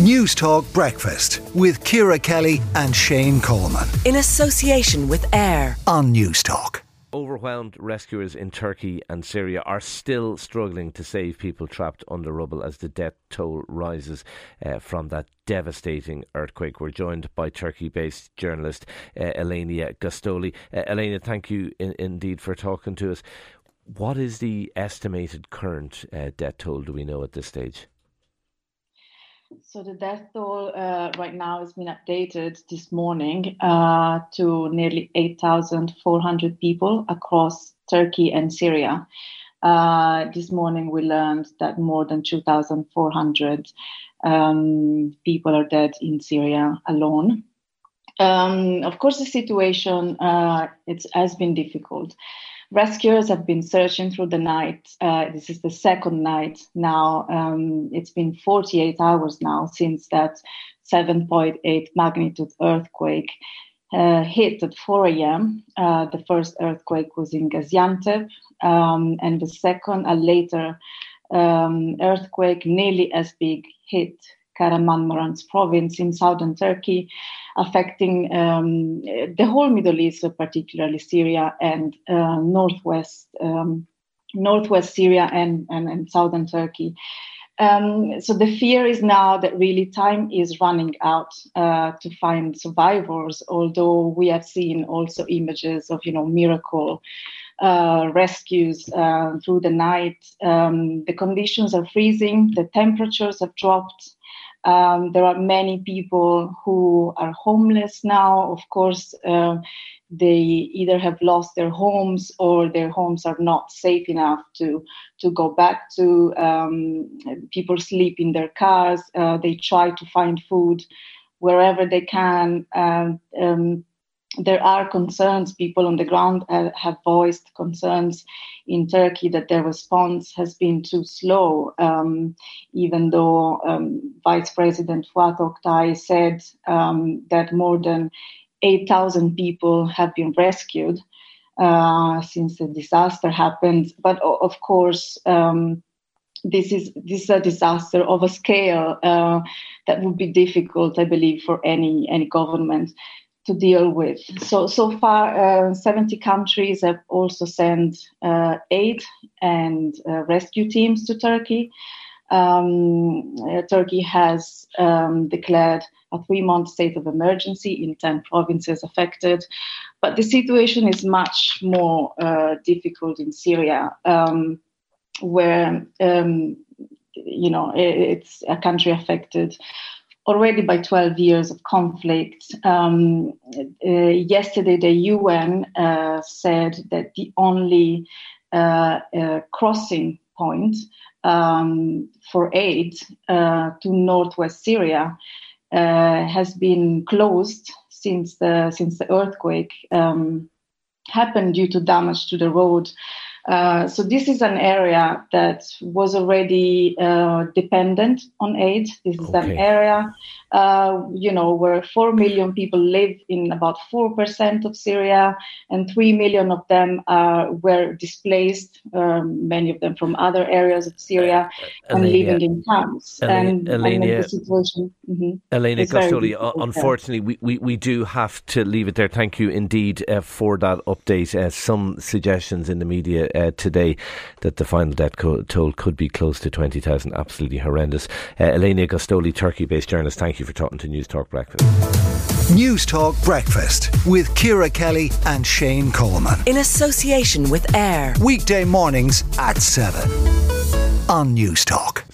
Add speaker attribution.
Speaker 1: Newstalk Breakfast with Ciara Kelly and Shane Coleman.
Speaker 2: In association with AIR
Speaker 1: on News Talk.
Speaker 3: Overwhelmed rescuers in Turkey and Syria are still struggling to save people trapped under rubble as the death toll rises uh, from that devastating earthquake. We're joined by Turkey based journalist uh, Elenia Gostoli. Uh, Elenia, thank you in, indeed for talking to us. What is the estimated current uh, death toll, do we know at this stage?
Speaker 4: So the death toll uh, right now has been updated this morning uh, to nearly 8,400 people across Turkey and Syria. Uh, this morning we learned that more than 2,400 um, people are dead in Syria alone. Um, of course, the situation uh, it has been difficult. Rescuers have been searching through the night. Uh, this is the second night now. Um, it's been 48 hours now since that 7.8 magnitude earthquake uh, hit at 4 a.m. Uh, the first earthquake was in Gaziantep, um, and the second, a later um, earthquake, nearly as big, hit Kahramanmaraş province in southern Turkey, affecting um, the whole Middle East, particularly Syria and uh, northwest um, northwest Syria and, and, and southern Turkey. Um, so the fear is now that really time is running out uh, to find survivors. Although we have seen also images of you know miracle uh, rescues uh, through the night. Um, the conditions are freezing. The temperatures have dropped. Um, there are many people who are homeless now. Of course, uh, they either have lost their homes or their homes are not safe enough to to go back to. Um, people sleep in their cars. Uh, they try to find food wherever they can. Um, there are concerns. People on the ground have voiced concerns in Turkey that their response has been too slow, um, even though um, Vice President Fuat Oktay said um, that more than 8,000 people have been rescued uh, since the disaster happened. But of course, um, this is this is a disaster of a scale uh, that would be difficult, I believe, for any any government to deal with. So so far, uh, 70 countries have also sent uh, aid and uh, rescue teams to Turkey. Um, uh, Turkey has um, declared a three-month state of emergency in 10 provinces affected, but the situation is much more uh, difficult in Syria, um, where um, you know it's a country affected already by 12 years of conflict. Um, uh, yesterday, the UN uh, said that the only uh, uh crossing point um, for aid uh, to northwest Syria uh, has been closed since the since the earthquake um, happened due to damage to the road. Uh, so this is an area that was already uh, dependent on aid. This is okay. an area, uh, you know, where four million people live in about four percent of Syria, and three million of them were displaced. Um, many of them from other areas of Syria uh, and living in camps. and,
Speaker 3: Elenia, the situation, mm-hmm, Gostoli, unfortunately, we, we, we do have to leave it there. Thank you indeed uh, for that update. some suggestions in the media uh, today that the final death toll could be close to 20,000. Absolutely horrendous. Uh, Elenia Gostoli, Turkey based journalist, thank you for talking to News Talk Breakfast.
Speaker 1: News Talk Breakfast with Ciara Kelly and Shane Coleman.
Speaker 2: In association with AIR.
Speaker 1: Weekday mornings at 7 on Newstalk.